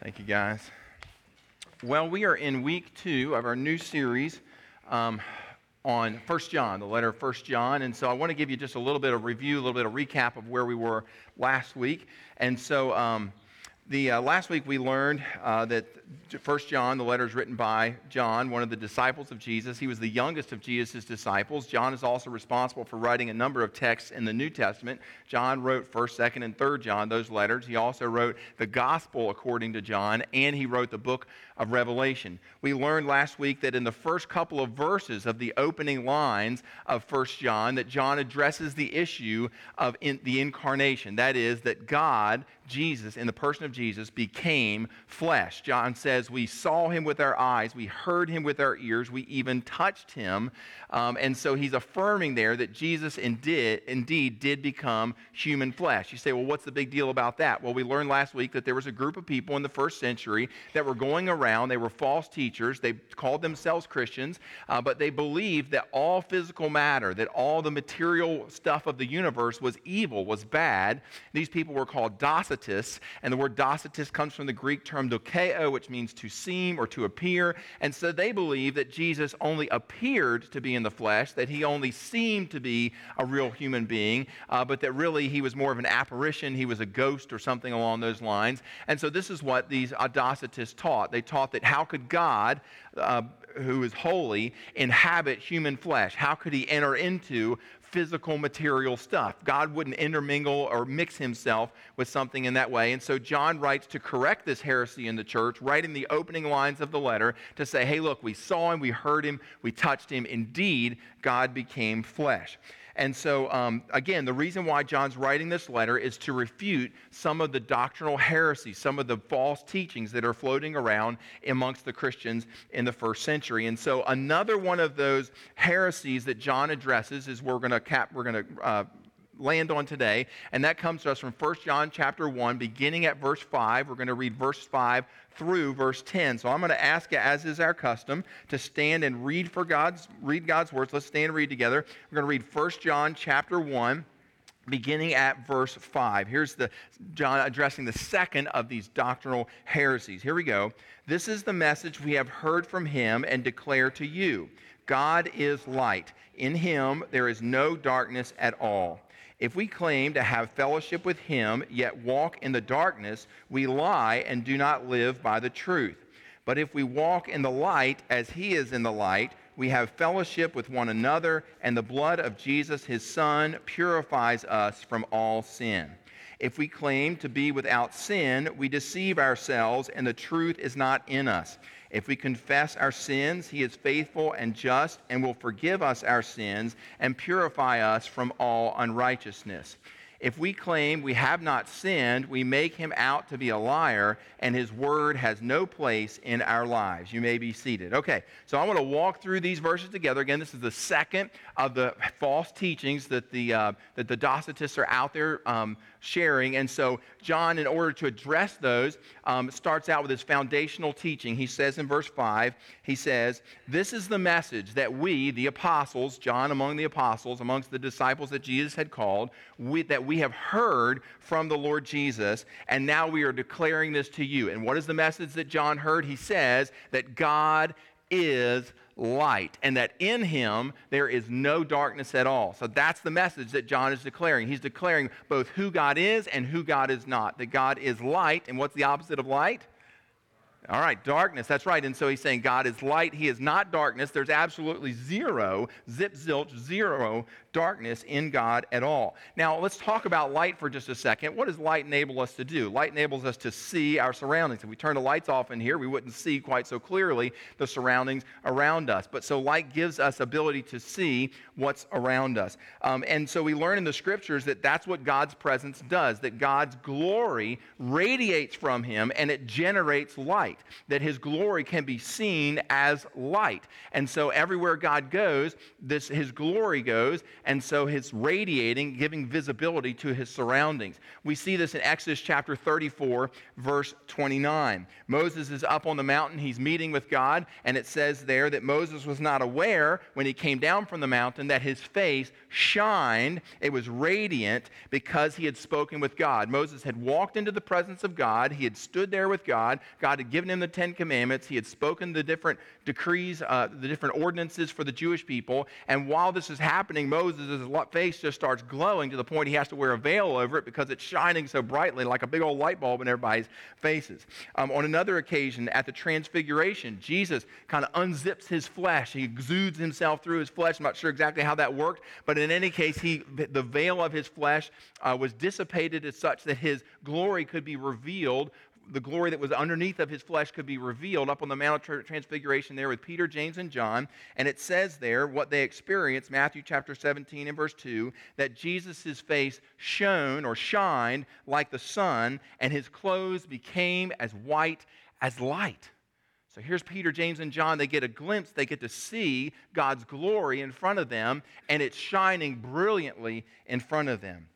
Thank you, guys. Well, we are in week two of our new series um, on First John, the letter of First John. And so I want to give you just a little bit of review, a little bit of recap of where we were last week. And so um, the uh, last week we learned uh, that First John, the letter is written by John, one of the disciples of Jesus. He was the youngest of Jesus' disciples. John is also responsible for writing a number of texts in the New Testament. John wrote 1st, 2nd, and 3rd John, those letters. He also wrote the Gospel according to John, and he wrote the book of Revelation. We learned last week that in the first couple of verses of the opening lines of First John, that John addresses the issue of in, the incarnation. That is, that God, Jesus, in the person of Jesus, became flesh. John says, We saw him with our eyes, we heard him with our ears, we even touched him. Um, and so he's affirming there that Jesus indeed, indeed did become human flesh. You say, Well, what's the big deal about that? Well, we learned last week that there was a group of people in the first century that were going around, they were false teachers, they called themselves Christians, uh, but they believed that all physical matter, that all the material stuff of the universe was evil, was bad. These people were called Docetists, and the word Docetist comes from the Greek term dokeo, which means to seem or to appear. And so they believed that Jesus only appeared to be in the flesh, that he only seemed to be a real human being, uh, but that really he was more of an apparition, he was a ghost or something along those lines. And so this is what these Docetists taught. They taught that how could God, uh, who is holy, inhabit human flesh? How could he enter into physical material stuff. God wouldn't intermingle or mix himself with something in that way. And so John writes to correct this heresy in the church, writing the opening lines of the letter to say, hey, look, we saw him, we heard him, we touched him. Indeed, God became flesh. And so, um, again, the reason why John's writing this letter is to refute some of the doctrinal heresies, some of the false teachings that are floating around amongst the Christians in the first century. And so, another one of those heresies that John addresses is we're going to cap, we're going to uh, land on today, and that comes to us from 1 John chapter 1, beginning at verse 5. We're going to read verse 5 through verse 10. So I'm going to ask you, as is our custom, to stand and read for God's read God's words. Let's stand and read together. We're going to read 1 John chapter 1 beginning at verse 5. Here's the John addressing the second of these doctrinal heresies. Here we go. This is the message we have heard from him and declare to you. God is light. In him there is no darkness at all. If we claim to have fellowship with him, yet walk in the darkness, we lie and do not live by the truth. But if we walk in the light as he is in the light, we have fellowship with one another, and the blood of Jesus, his Son, purifies us from all sin. If we claim to be without sin, we deceive ourselves, and the truth is not in us. If we confess our sins, he is faithful and just and will forgive us our sins and purify us from all unrighteousness. If we claim we have not sinned, we make him out to be a liar, and his word has no place in our lives. You may be seated. Okay, so I want to walk through these verses together. Again, this is the second of the false teachings that the, uh, that the Docetists are out there um, sharing. And so, John, in order to address those, um, starts out with his foundational teaching. He says in verse 5, he says, This is the message that we, the apostles, John among the apostles, amongst the disciples that Jesus had called, we, that we have heard from the Lord Jesus, and now we are declaring this to you. And what is the message that John heard? He says that God is light, and that in him there is no darkness at all. So that's the message that John is declaring. He's declaring both who God is and who God is not. That God is light, and what's the opposite of light? All right, darkness, that's right. And so he's saying God is light, he is not darkness. There's absolutely zero, zip zilch, zero darkness in God at all. Now, let's talk about light for just a second. What does light enable us to do? Light enables us to see our surroundings. If we turn the lights off in here, we wouldn't see quite so clearly the surroundings around us. But so light gives us ability to see what's around us. Um, and so we learn in the scriptures that that's what God's presence does, that God's glory radiates from him and it generates light, that his glory can be seen as light. And so everywhere God goes, this his glory goes, and so he's radiating, giving visibility to his surroundings. We see this in Exodus chapter 34, verse 29. Moses is up on the mountain, he's meeting with God, and it says there that Moses was not aware when he came down from the mountain that his face shined, it was radiant because he had spoken with God. Moses had walked into the presence of God, he had stood there with God, God had given him the Ten Commandments, he had spoken the different decrees, uh, the different ordinances for the Jewish people, and while this is happening, Moses' face just starts glowing to the point he has to wear a veil over it because it's shining so brightly like a big old light bulb in everybody's faces. Um, on another occasion, at the Transfiguration, Jesus kind of unzips his flesh. He exudes himself through his flesh. I'm not sure exactly how that worked, but in any case, he, the veil of his flesh uh, was dissipated as such that his glory could be revealed the glory that was underneath of his flesh could be revealed up on the Mount of Transfiguration there with Peter, James, and John. And it says there what they experienced, Matthew chapter 17 and verse 2, that Jesus' face shone or shined like the sun, and his clothes became as white as light. So here's Peter, James, and John. They get a glimpse, they get to see God's glory in front of them, and it's shining brilliantly in front of them.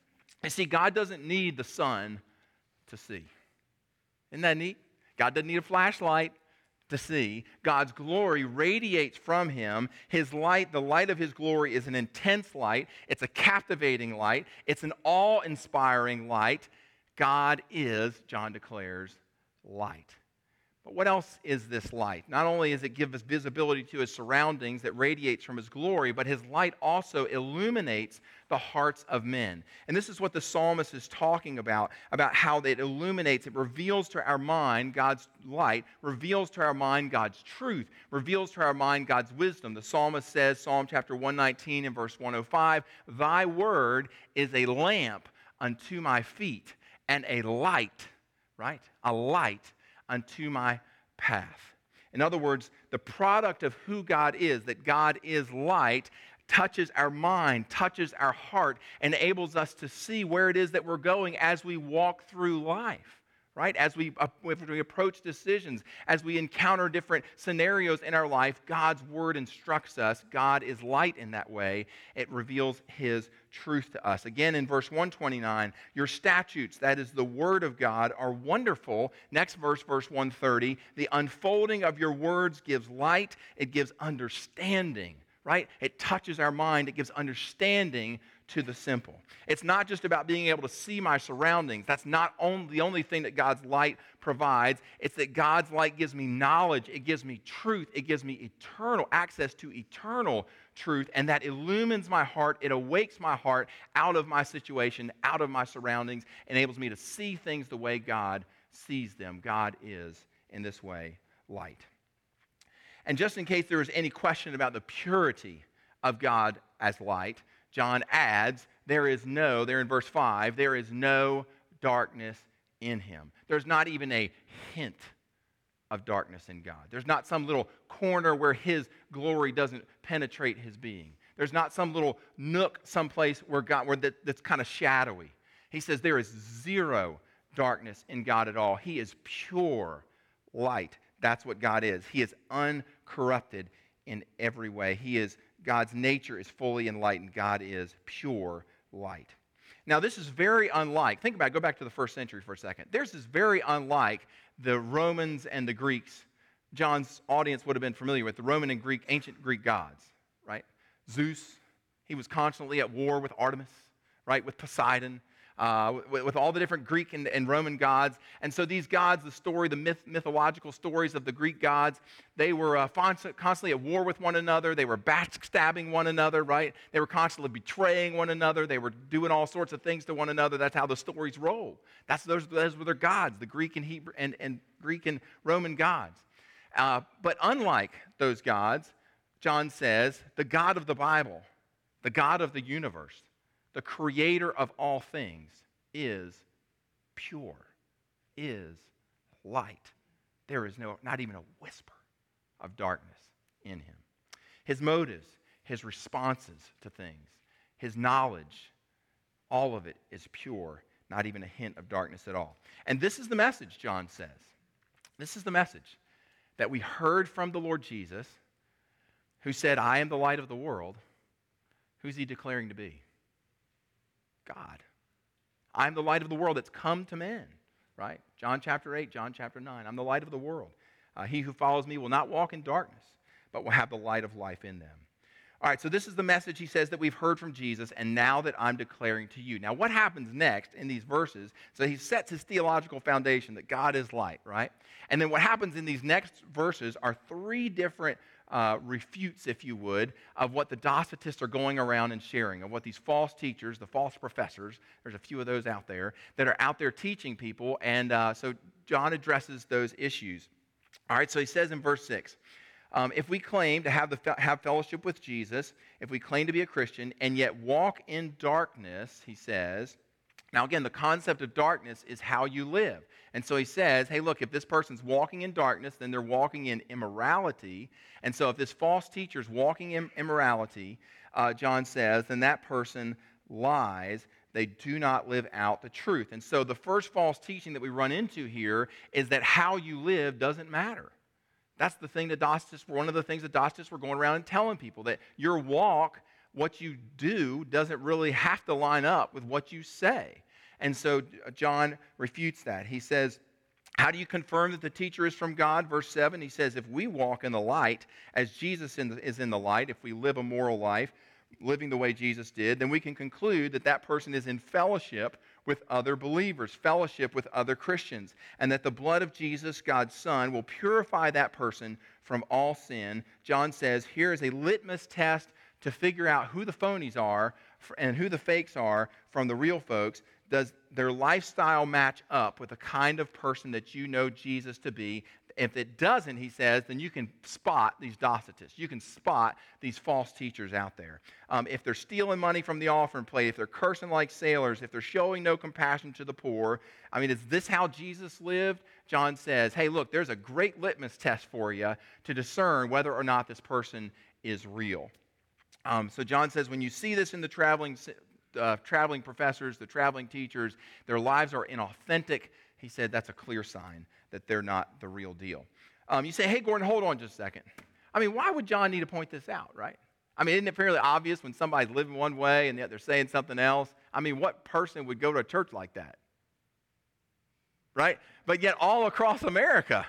And see, God doesn't need the sun to see. Isn't that neat? God doesn't need a flashlight to see. God's glory radiates from him. His light, the light of his glory, is an intense light. It's a captivating light. It's an awe inspiring light. God is, John declares, light. But what else is this light? Not only does it give us visibility to his surroundings that radiates from his glory, but his light also illuminates the hearts of men. And this is what the psalmist is talking about about how it illuminates, it reveals to our mind God's light, reveals to our mind God's truth, reveals to our mind God's wisdom. The psalmist says, Psalm chapter 119 and verse 105, Thy word is a lamp unto my feet and a light, right? A light unto my path. In other words, the product of who God is, that God is light, touches our mind, touches our heart, enables us to see where it is that we're going as we walk through life right? As we, uh, as we approach decisions, as we encounter different scenarios in our life, God's word instructs us. God is light in that way. It reveals his truth to us. Again, in verse 129, your statutes, that is the word of God, are wonderful. Next verse, verse 130, the unfolding of your words gives light, it gives understanding right? It touches our mind, it gives understanding to the simple. It's not just about being able to see my surroundings. That's not only, the only thing that God's light provides. It's that God's light gives me knowledge, it gives me truth, it gives me eternal access to eternal truth, and that illumines my heart. It awakes my heart out of my situation, out of my surroundings, enables me to see things the way God sees them. God is, in this way, light. And just in case there is any question about the purity of God as light, John adds, there is no, there in verse 5, there is no darkness in him. There's not even a hint of darkness in God. There's not some little corner where his glory doesn't penetrate his being. There's not some little nook someplace where God where that, that's kind of shadowy. He says there is zero darkness in God at all. He is pure light. That's what God is. He is uncorrupted in every way. He is God's nature is fully enlightened. God is pure light. Now, this is very unlike, think about it, go back to the first century for a second. This is very unlike the Romans and the Greeks. John's audience would have been familiar with the Roman and Greek, ancient Greek gods, right? Zeus, he was constantly at war with Artemis, right? With Poseidon uh, with, with, all the different Greek and, and, Roman gods. And so these gods, the story, the myth, mythological stories of the Greek gods, they were uh, constantly at war with one another. They were backstabbing one another, right? They were constantly betraying one another. They were doing all sorts of things to one another. That's how the stories roll. That's those, those were their gods, the Greek and Hebrew and, and Greek and Roman gods. Uh, but unlike those gods, John says, the God of the Bible, the God of the universe, the creator of all things, is pure, is light. There is no, not even a whisper of darkness in him. His motives, his responses to things, his knowledge, all of it is pure, not even a hint of darkness at all. And this is the message, John says. This is the message that we heard from the Lord Jesus, who said, I am the light of the world Who's he declaring to be? God. I'm the light of the world that's come to men, right? John chapter 8, John chapter 9. I'm the light of the world. Uh, he who follows me will not walk in darkness, but will have the light of life in them. All right, so this is the message he says that we've heard from Jesus, and now that I'm declaring to you. Now, what happens next in these verses? So he sets his theological foundation that God is light, right? And then what happens in these next verses are three different uh, refutes, if you would, of what the Docetists are going around and sharing, of what these false teachers, the false professors, there's a few of those out there, that are out there teaching people. And uh, so John addresses those issues. All right, so he says in verse 6 um, if we claim to have, the, have fellowship with Jesus, if we claim to be a Christian, and yet walk in darkness, he says, now again, the concept of darkness is how you live. And so he says, hey, look, if this person's walking in darkness, then they're walking in immorality. And so if this false teacher is walking in immorality, uh, John says, then that person lies. They do not live out the truth. And so the first false teaching that we run into here is that how you live doesn't matter. That's the thing that Docetists, one of the things that Docetists were going around and telling people that your walk, what you do, doesn't really have to line up with what you say. And so uh, John refutes that. He says, how do you confirm that the teacher is from God? Verse 7, he says, If we walk in the light as Jesus is in the light, if we live a moral life, living the way Jesus did, then we can conclude that that person is in fellowship with other believers, fellowship with other Christians, and that the blood of Jesus, God's Son, will purify that person from all sin. John says here is a litmus test to figure out who the phonies are and who the fakes are from the real folks. Does their lifestyle match up with the kind of person that you know Jesus to be? If it doesn't, he says, then you can spot these Docetists. You can spot these false teachers out there. Um, if they're stealing money from the offering plate, if they're cursing like sailors, if they're showing no compassion to the poor, I mean, is this how Jesus lived? John says, hey, look, there's a great litmus test for you to discern whether or not this person is real. Um, so John says, when you see this in the traveling, uh, traveling professors, the traveling teachers, their lives are inauthentic. He said that's a clear sign that they're not the real deal. Um, you say, hey, Gordon, hold on just a second. I mean, why would John need to point this out, right? I mean, isn't it fairly obvious when somebody's living one way and yet they're saying something else? I mean, what person would go to a church like that? Right? But yet, all across America,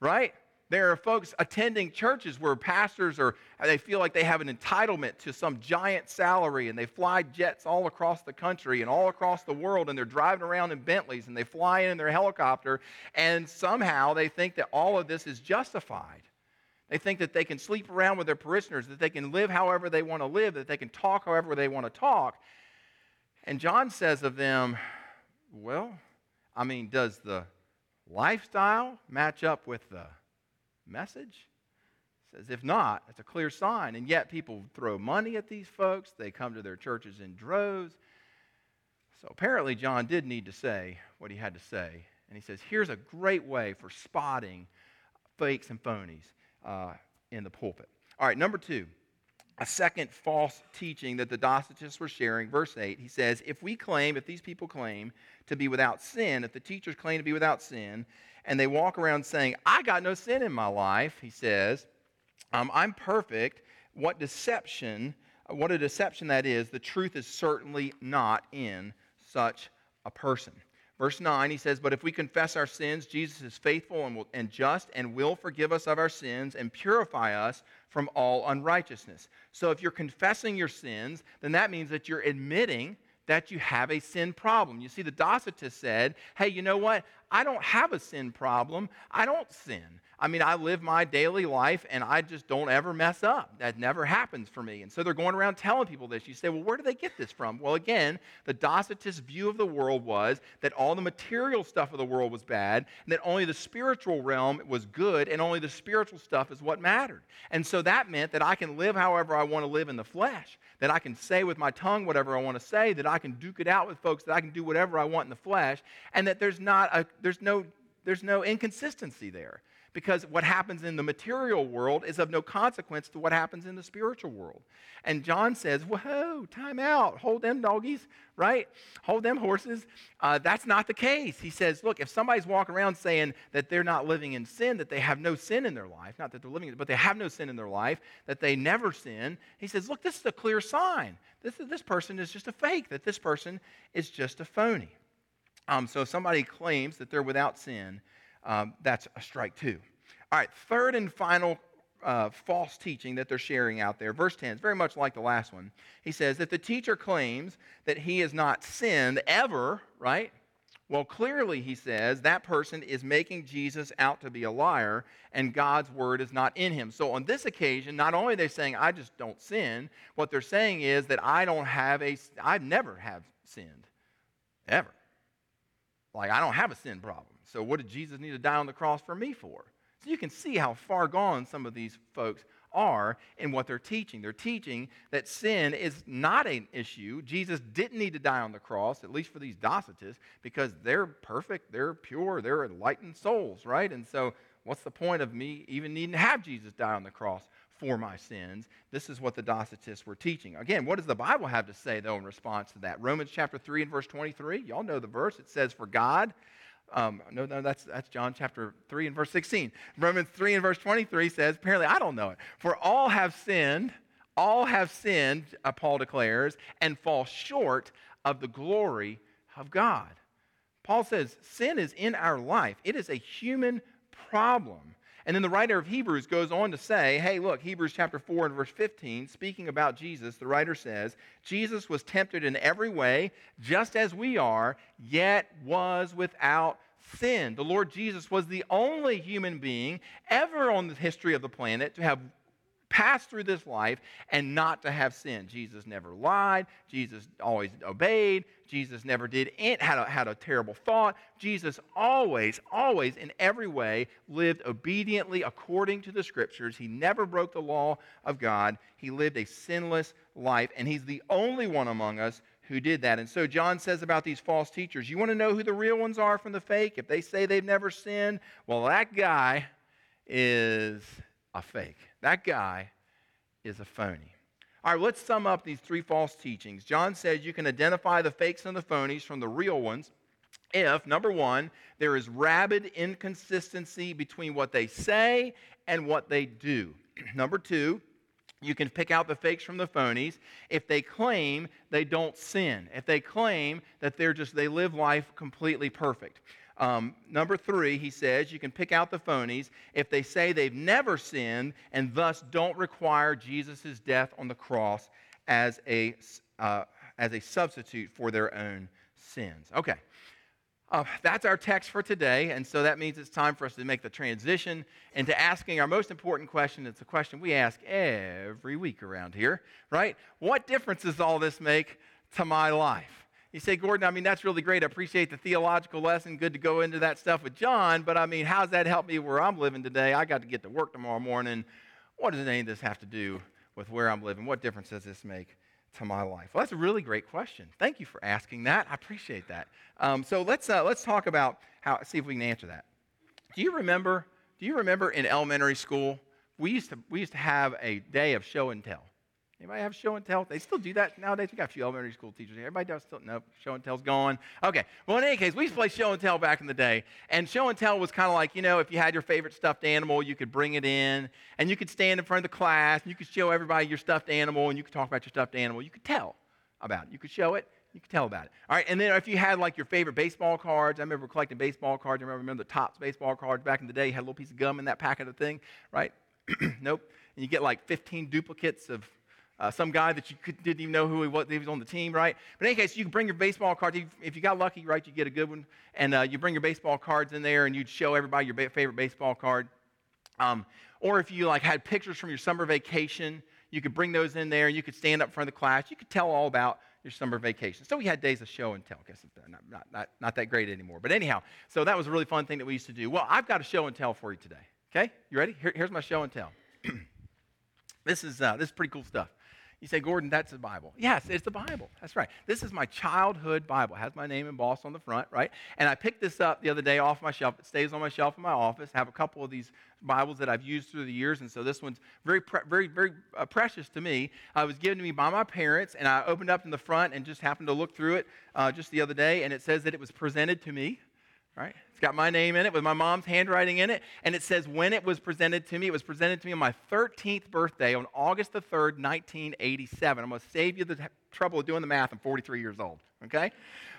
right? There are folks attending churches where pastors are, they feel like they have an entitlement to some giant salary and they fly jets all across the country and all across the world and they're driving around in Bentleys and they fly in, in their helicopter and somehow they think that all of this is justified. They think that they can sleep around with their parishioners, that they can live however they want to live, that they can talk however they want to talk. And John says of them, well, I mean, does the lifestyle match up with the message? Says, if not, it's a clear sign. And yet people throw money at these folks. They come to their churches in droves. So apparently, John did need to say what he had to say. And he says, here's a great way for spotting fakes and phonies uh, in the pulpit. All right, number two, a second false teaching that the Docetists were sharing. Verse 8, he says, If we claim, if these people claim to be without sin, if the teachers claim to be without sin, and they walk around saying, I got no sin in my life, he says, um, I'm perfect. What deception, what a deception that is. The truth is certainly not in such a person. Verse 9, he says, But if we confess our sins, Jesus is faithful and, will, and just and will forgive us of our sins and purify us from all unrighteousness. So if you're confessing your sins, then that means that you're admitting that you have a sin problem. You see, the Docetist said, Hey, you know what? I don't have a sin problem. I don't sin. I mean, I live my daily life and I just don't ever mess up. That never happens for me. And so they're going around telling people this. You say, well, where do they get this from? Well, again, the Docetist view of the world was that all the material stuff of the world was bad, and that only the spiritual realm was good, and only the spiritual stuff is what mattered. And so that meant that I can live however I want to live in the flesh, that I can say with my tongue whatever I want to say, that I can duke it out with folks, that I can do whatever I want in the flesh, and that there's not a, there's no, there's no inconsistency there because what happens in the material world is of no consequence to what happens in the spiritual world. And John says, Whoa, time out. Hold them doggies, right? Hold them horses. Uh, that's not the case. He says, Look, if somebody's walking around saying that they're not living in sin, that they have no sin in their life, not that they're living, but they have no sin in their life, that they never sin, he says, Look, this is a clear sign. This, this person is just a fake, that this person is just a phony. Um, so if somebody claims that they're without sin, um, that's a strike too. All right, third and final uh, false teaching that they're sharing out there. Verse 10 is very much like the last one. He says, If the teacher claims that he has not sinned ever, right? Well, clearly, he says, that person is making Jesus out to be a liar and God's word is not in him. So on this occasion, not only are they saying, I just don't sin, what they're saying is that I don't have a, I never have sinned, ever. Like, I don't have a sin problem. So, what did Jesus need to die on the cross for me for? So, you can see how far gone some of these folks are in what they're teaching. They're teaching that sin is not an issue. Jesus didn't need to die on the cross, at least for these Docetists, because they're perfect, they're pure, they're enlightened souls, right? And so, what's the point of me even needing to have Jesus die on the cross for my sins. This is what the Docetists were teaching. Again, what does the Bible have to say, though, in response to that? Romans chapter 3 and verse 23. Y'all know the verse. It says, For God, um, no, no, that's, that's John chapter 3 and verse 16. Romans 3 and verse 23 says, apparently I don't know it. For all have sinned, all have sinned, uh, Paul declares, and fall short of the glory of God. Paul says sin is in our life, it is a human problem. And then the writer of Hebrews goes on to say, hey, look, Hebrews chapter 4 and verse 15, speaking about Jesus, the writer says, Jesus was tempted in every way, just as we are, yet was without sin. The Lord Jesus was the only human being ever on the history of the planet to have pass through this life and not to have sin. Jesus never lied. Jesus always obeyed. Jesus never did had a, had a terrible thought. Jesus always, always, in every way, lived obediently according to the scriptures. He never broke the law of God. He lived a sinless life, and he's the only one among us who did that. And so John says about these false teachers, you want to know who the real ones are from the fake? If they say they've never sinned, well, that guy is a fake. That guy is a phony. All right, let's sum up these three false teachings. John says you can identify the fakes and the phonies from the real ones if, number one, there is rabid inconsistency between what they say and what they do. number two, you can pick out the fakes from the phonies if they claim they don't sin, if they claim that they're just, they live life completely perfect. Um, number three, he says, you can pick out the phonies if they say they've never sinned and thus don't require Jesus' death on the cross as a, uh, as a substitute for their own sins. Okay. Uh, that's our text for today, and so that means it's time for us to make the transition into asking our most important question. It's a question we ask every week around here, right? What difference does all this make to my life? You say, Gordon, I mean, that's really great. I appreciate the theological lesson. Good to go into that stuff with John. But I mean, how's that help me where I'm living today? I got to get to work tomorrow morning. What does any of this have to do with where I'm living? What difference does this make to my life? Well, that's a really great question. Thank you for asking that. I appreciate that. Um, so let's, uh, let's talk about how, see if we can answer that. Do you remember, do you remember in elementary school, we used to, we used to have a day of show and tell. Anybody have show and tell? They still do that nowadays. We got a few elementary school teachers here. Everybody does still no show and tell's gone. Okay. Well, in any case, we used to play show and tell back in the day, and show and tell was kind of like you know if you had your favorite stuffed animal, you could bring it in, and you could stand in front of the class, and you could show everybody your stuffed animal, and you could talk about your stuffed animal. You could tell about it. You could show it. You could tell about it. All right. And then if you had like your favorite baseball cards, I remember collecting baseball cards. I remember, remember the Topps baseball cards back in the day. You Had a little piece of gum in that packet of thing, right? nope. And you get like 15 duplicates of uh, some guy that you could, didn't even know who he was, he was on the team, right? But in any case, you can bring your baseball cards. If you got lucky, right, you get a good one. And uh, you bring your baseball cards in there and you'd show everybody your ba- favorite baseball card. Um, or if you like had pictures from your summer vacation, you could bring those in there and you could stand up in front of the class. You could tell all about your summer vacation. So we had days of show and tell. I guess not, not, not, not that great anymore. But anyhow, so that was a really fun thing that we used to do. Well, I've got a show and tell for you today. Okay? You ready? Here, here's my show and tell. this, is, uh, this is pretty cool stuff. You say, Gordon, that's the Bible. Yes, it's the Bible. That's right. This is my childhood Bible. It has my name embossed on the front, right? And I picked this up the other day off my shelf. It stays on my shelf in my office. I have a couple of these Bibles that I've used through the years, and so this one's very, very, very uh, precious to me. Uh, it was given to me by my parents, and I opened up in the front and just happened to look through it uh, just the other day, and it says that it was presented to me right? It's got my name in it with my mom's handwriting in it. And it says when it was presented to me, it was presented to me on my 13th birthday on August the 3rd, 1987. I'm going to save you the trouble of doing the math. I'm 43 years old, okay?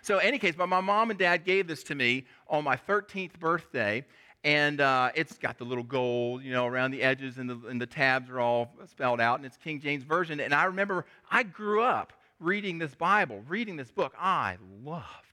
So, in any case, but my mom and dad gave this to me on my 13th birthday. And uh, it's got the little gold, you know, around the edges, and the, and the tabs are all spelled out, and it's King James Version. And I remember I grew up reading this Bible, reading this book. I love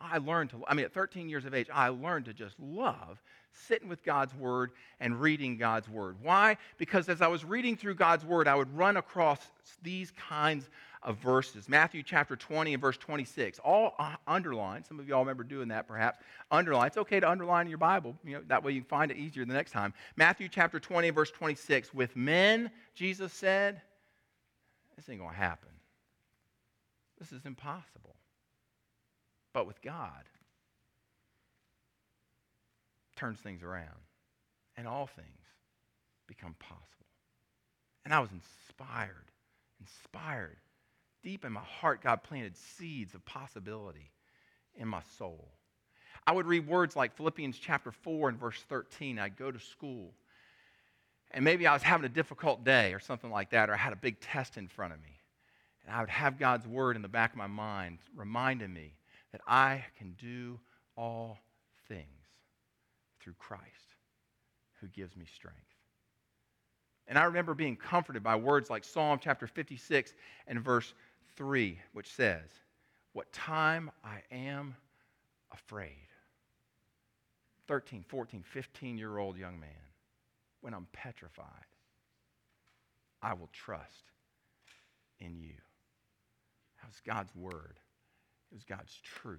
I learned to, I mean, at 13 years of age, I learned to just love sitting with God's Word and reading God's Word. Why? Because as I was reading through God's Word, I would run across these kinds of verses. Matthew chapter 20 and verse 26, all uh, underlined. Some of y'all remember doing that perhaps. Underline. It's okay to underline your Bible. You know, that way you can find it easier the next time. Matthew chapter 20 and verse 26, with men, Jesus said, this ain't going to happen. This is impossible but with God, turns things around, and all things become possible. And I was inspired, inspired. Deep in my heart, God planted seeds of possibility in my soul. I would read words like Philippians chapter 4 and verse 13. I'd go to school, and maybe I was having a difficult day or something like that, or I had a big test in front of me. And I would have God's word in the back of my mind reminding me that I can do all things through Christ who gives me strength. And I remember being comforted by words like Psalm chapter 56 and verse 3, which says, What time I am afraid. 13, 14, 15 year old young man, when I'm petrified, I will trust in you. That was God's word. It was God's truth.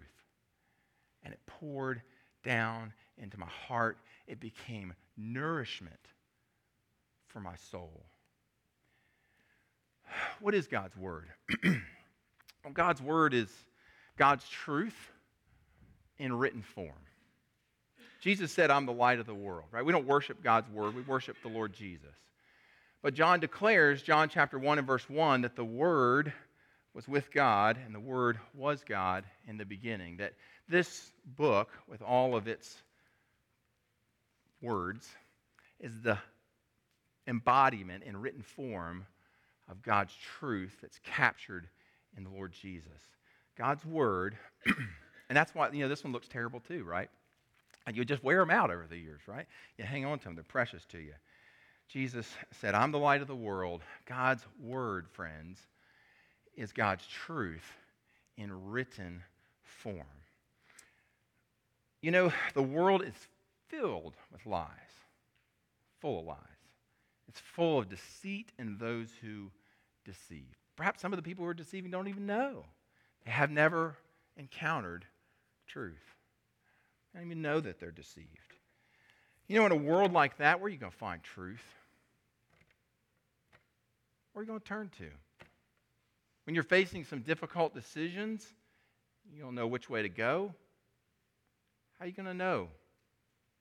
And it poured down into my heart. It became nourishment for my soul. What is God's Word? well, God's Word is God's truth in written form. Jesus said, I'm the light of the world, right? We don't worship God's Word, we worship the Lord Jesus. But John declares, John chapter 1 and verse 1, that the Word was with God, and the Word was God in the beginning. That this book, with all of its words, is the embodiment in written form of God's truth that's captured in the Lord Jesus. God's Word, and that's why, you know, this one looks terrible too, right? And you just wear them out over the years, right? You hang on to them, they're precious to you. Jesus said, I'm the light of the world. God's Word, friends, is God's truth in written form. You know, the world is filled with lies, full of lies. It's full of deceit and those who deceive. Perhaps some of the people who are deceiving don't even know. They have never encountered truth. They don't even know that they're deceived. You know, in a world like that, where are you going to find truth? Where are you going to turn to? When you're facing some difficult decisions, you don't know which way to go. How are you going to know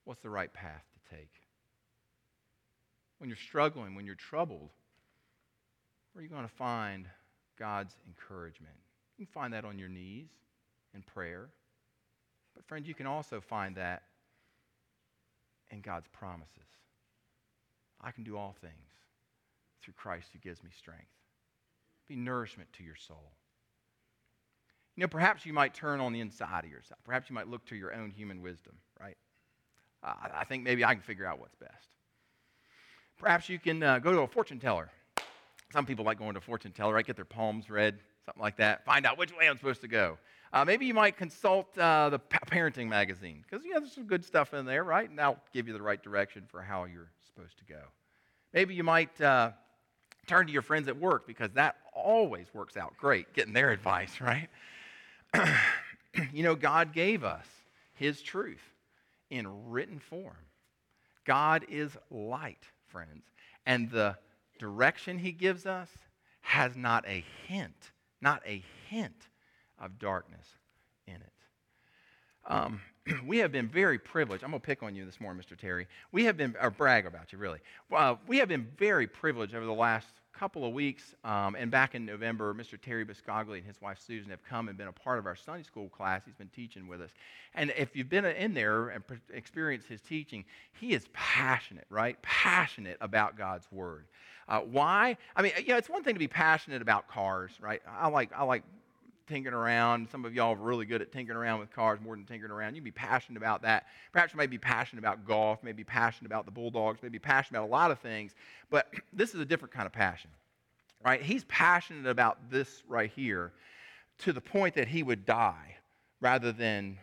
what's the right path to take? When you're struggling, when you're troubled, where are you going to find God's encouragement? You can find that on your knees in prayer. But, friends, you can also find that in God's promises. I can do all things through Christ who gives me strength be nourishment to your soul. You know, perhaps you might turn on the inside of yourself. Perhaps you might look to your own human wisdom, right? Uh, I think maybe I can figure out what's best. Perhaps you can uh, go to a fortune teller. Some people like going to a fortune teller, right? Get their palms read, something like that. Find out which way I'm supposed to go. Uh, maybe you might consult uh, the parenting magazine because you know there's some good stuff in there, right? And that'll give you the right direction for how you're supposed to go. Maybe you might uh, turn to your friends at work because that always works out great, getting their advice, right? you know, God gave us His truth in written form. God is light, friends. And the direction He gives us, has not a hint, not a hint of darkness in it. Um, we have been very privileged. I'm going to pick on you this morning, Mr. Terry. We have been, or brag about you, really. Uh, we have been very privileged over the last couple of weeks. Um, and back in November, Mr. Terry Biscogli and his wife Susan have come and been a part of our Sunday school class. He's been teaching with us. And if you've been in there and experienced his teaching, he is passionate, right? Passionate about God's Word. Uh, why? I mean, you know, it's one thing to be passionate about cars, right? I like, I like tinkering around. Some of y'all are really good at tinkering around with cars more than tinkering around. You'd be passionate about that. Perhaps you may be passionate about golf, maybe passionate about the Bulldogs, maybe passionate about a lot of things. But this is a different kind of passion, right? He's passionate about this right here to the point that he would die rather than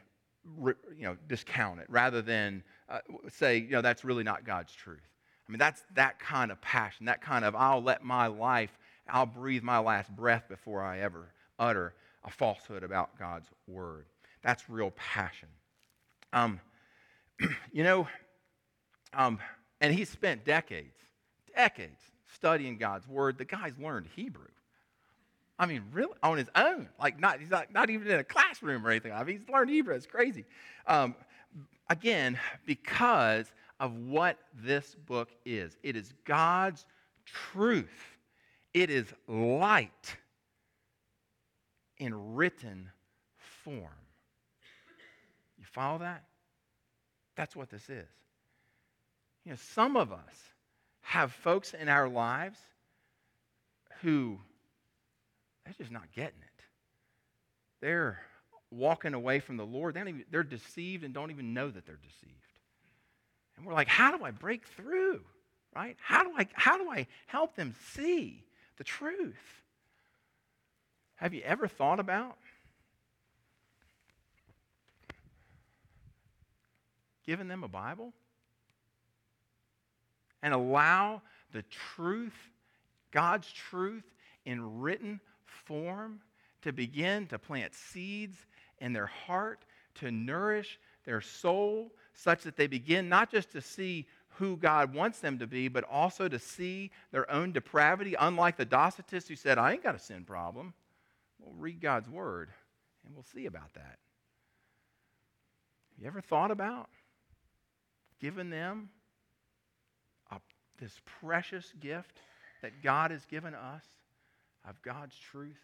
you know discount it, rather than uh, say you know that's really not God's truth. I mean that's that kind of passion, that kind of I'll let my life, I'll breathe my last breath before I ever utter a falsehood about God's word. That's real passion. Um, you know, um, and he spent decades, decades studying God's word. The guy's learned Hebrew. I mean, really, on his own. Like, not, he's not, not even in a classroom or anything. I mean, he's learned Hebrew. It's crazy. Um, again, because of what this book is it is God's truth, it is light in written form. You follow that? That's what this is. You know, some of us have folks in our lives who they're just not getting it. They're walking away from the Lord. They even, they're deceived and don't even know that they're deceived. And we're like, how do I break through? Right? How do I how do I help them see the truth? Have you ever thought about giving them a Bible? And allow the truth, God's truth, in written form to begin to plant seeds in their heart, to nourish their soul, such that they begin not just to see who God wants them to be, but also to see their own depravity, unlike the Docetists who said, I ain't got a sin problem. Read God's word and we'll see about that. Have you ever thought about giving them a, this precious gift that God has given us of God's truth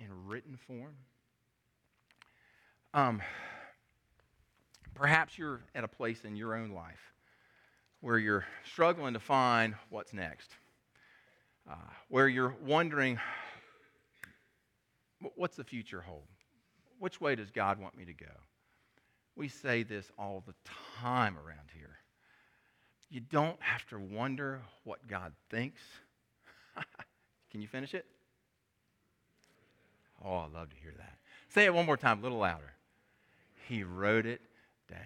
in written form? Um, perhaps you're at a place in your own life where you're struggling to find what's next, uh, where you're wondering What's the future hold? Which way does God want me to go? We say this all the time around here. You don't have to wonder what God thinks. Can you finish it? Oh, I love to hear that. Say it one more time, a little louder. He wrote it down.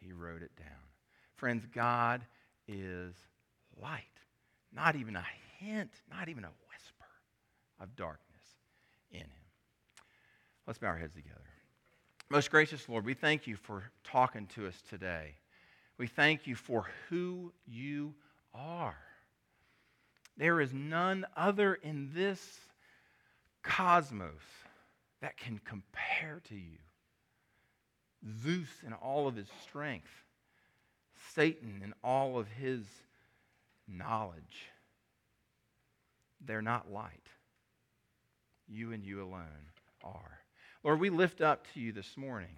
He wrote it down. Friends, God is light. Not even a hint, not even a whisper of darkness in him. Let's bow our heads together. Most gracious Lord, we thank you for talking to us today. We thank you for who you are. There is none other in this cosmos that can compare to you. Zeus in all of his strength, Satan in all of his knowledge. They're not light. You and you alone are. Lord, we lift up to you this morning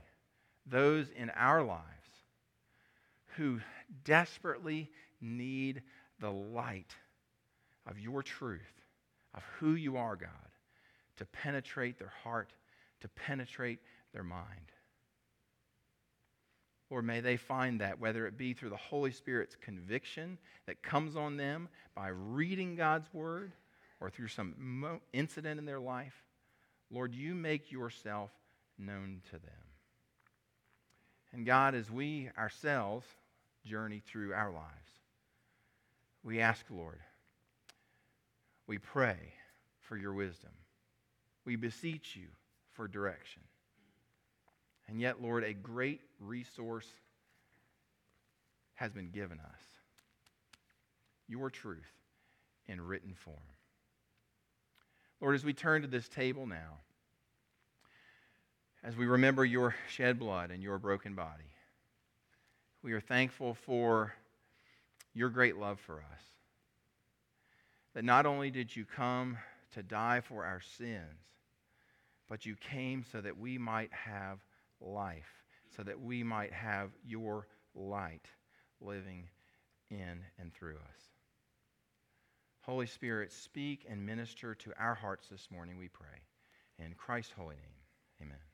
those in our lives who desperately need the light of your truth, of who you are, God, to penetrate their heart, to penetrate their mind. Lord, may they find that, whether it be through the Holy Spirit's conviction that comes on them by reading God's word or through some incident in their life, Lord, you make yourself known to them. And God, as we ourselves journey through our lives, we ask, Lord, we pray for your wisdom. We beseech you for direction. And yet, Lord, a great resource has been given us your truth in written form. Lord, as we turn to this table now, as we remember your shed blood and your broken body, we are thankful for your great love for us. That not only did you come to die for our sins, but you came so that we might have life, so that we might have your light living in and through us. Holy Spirit, speak and minister to our hearts this morning, we pray. In Christ's holy name, amen.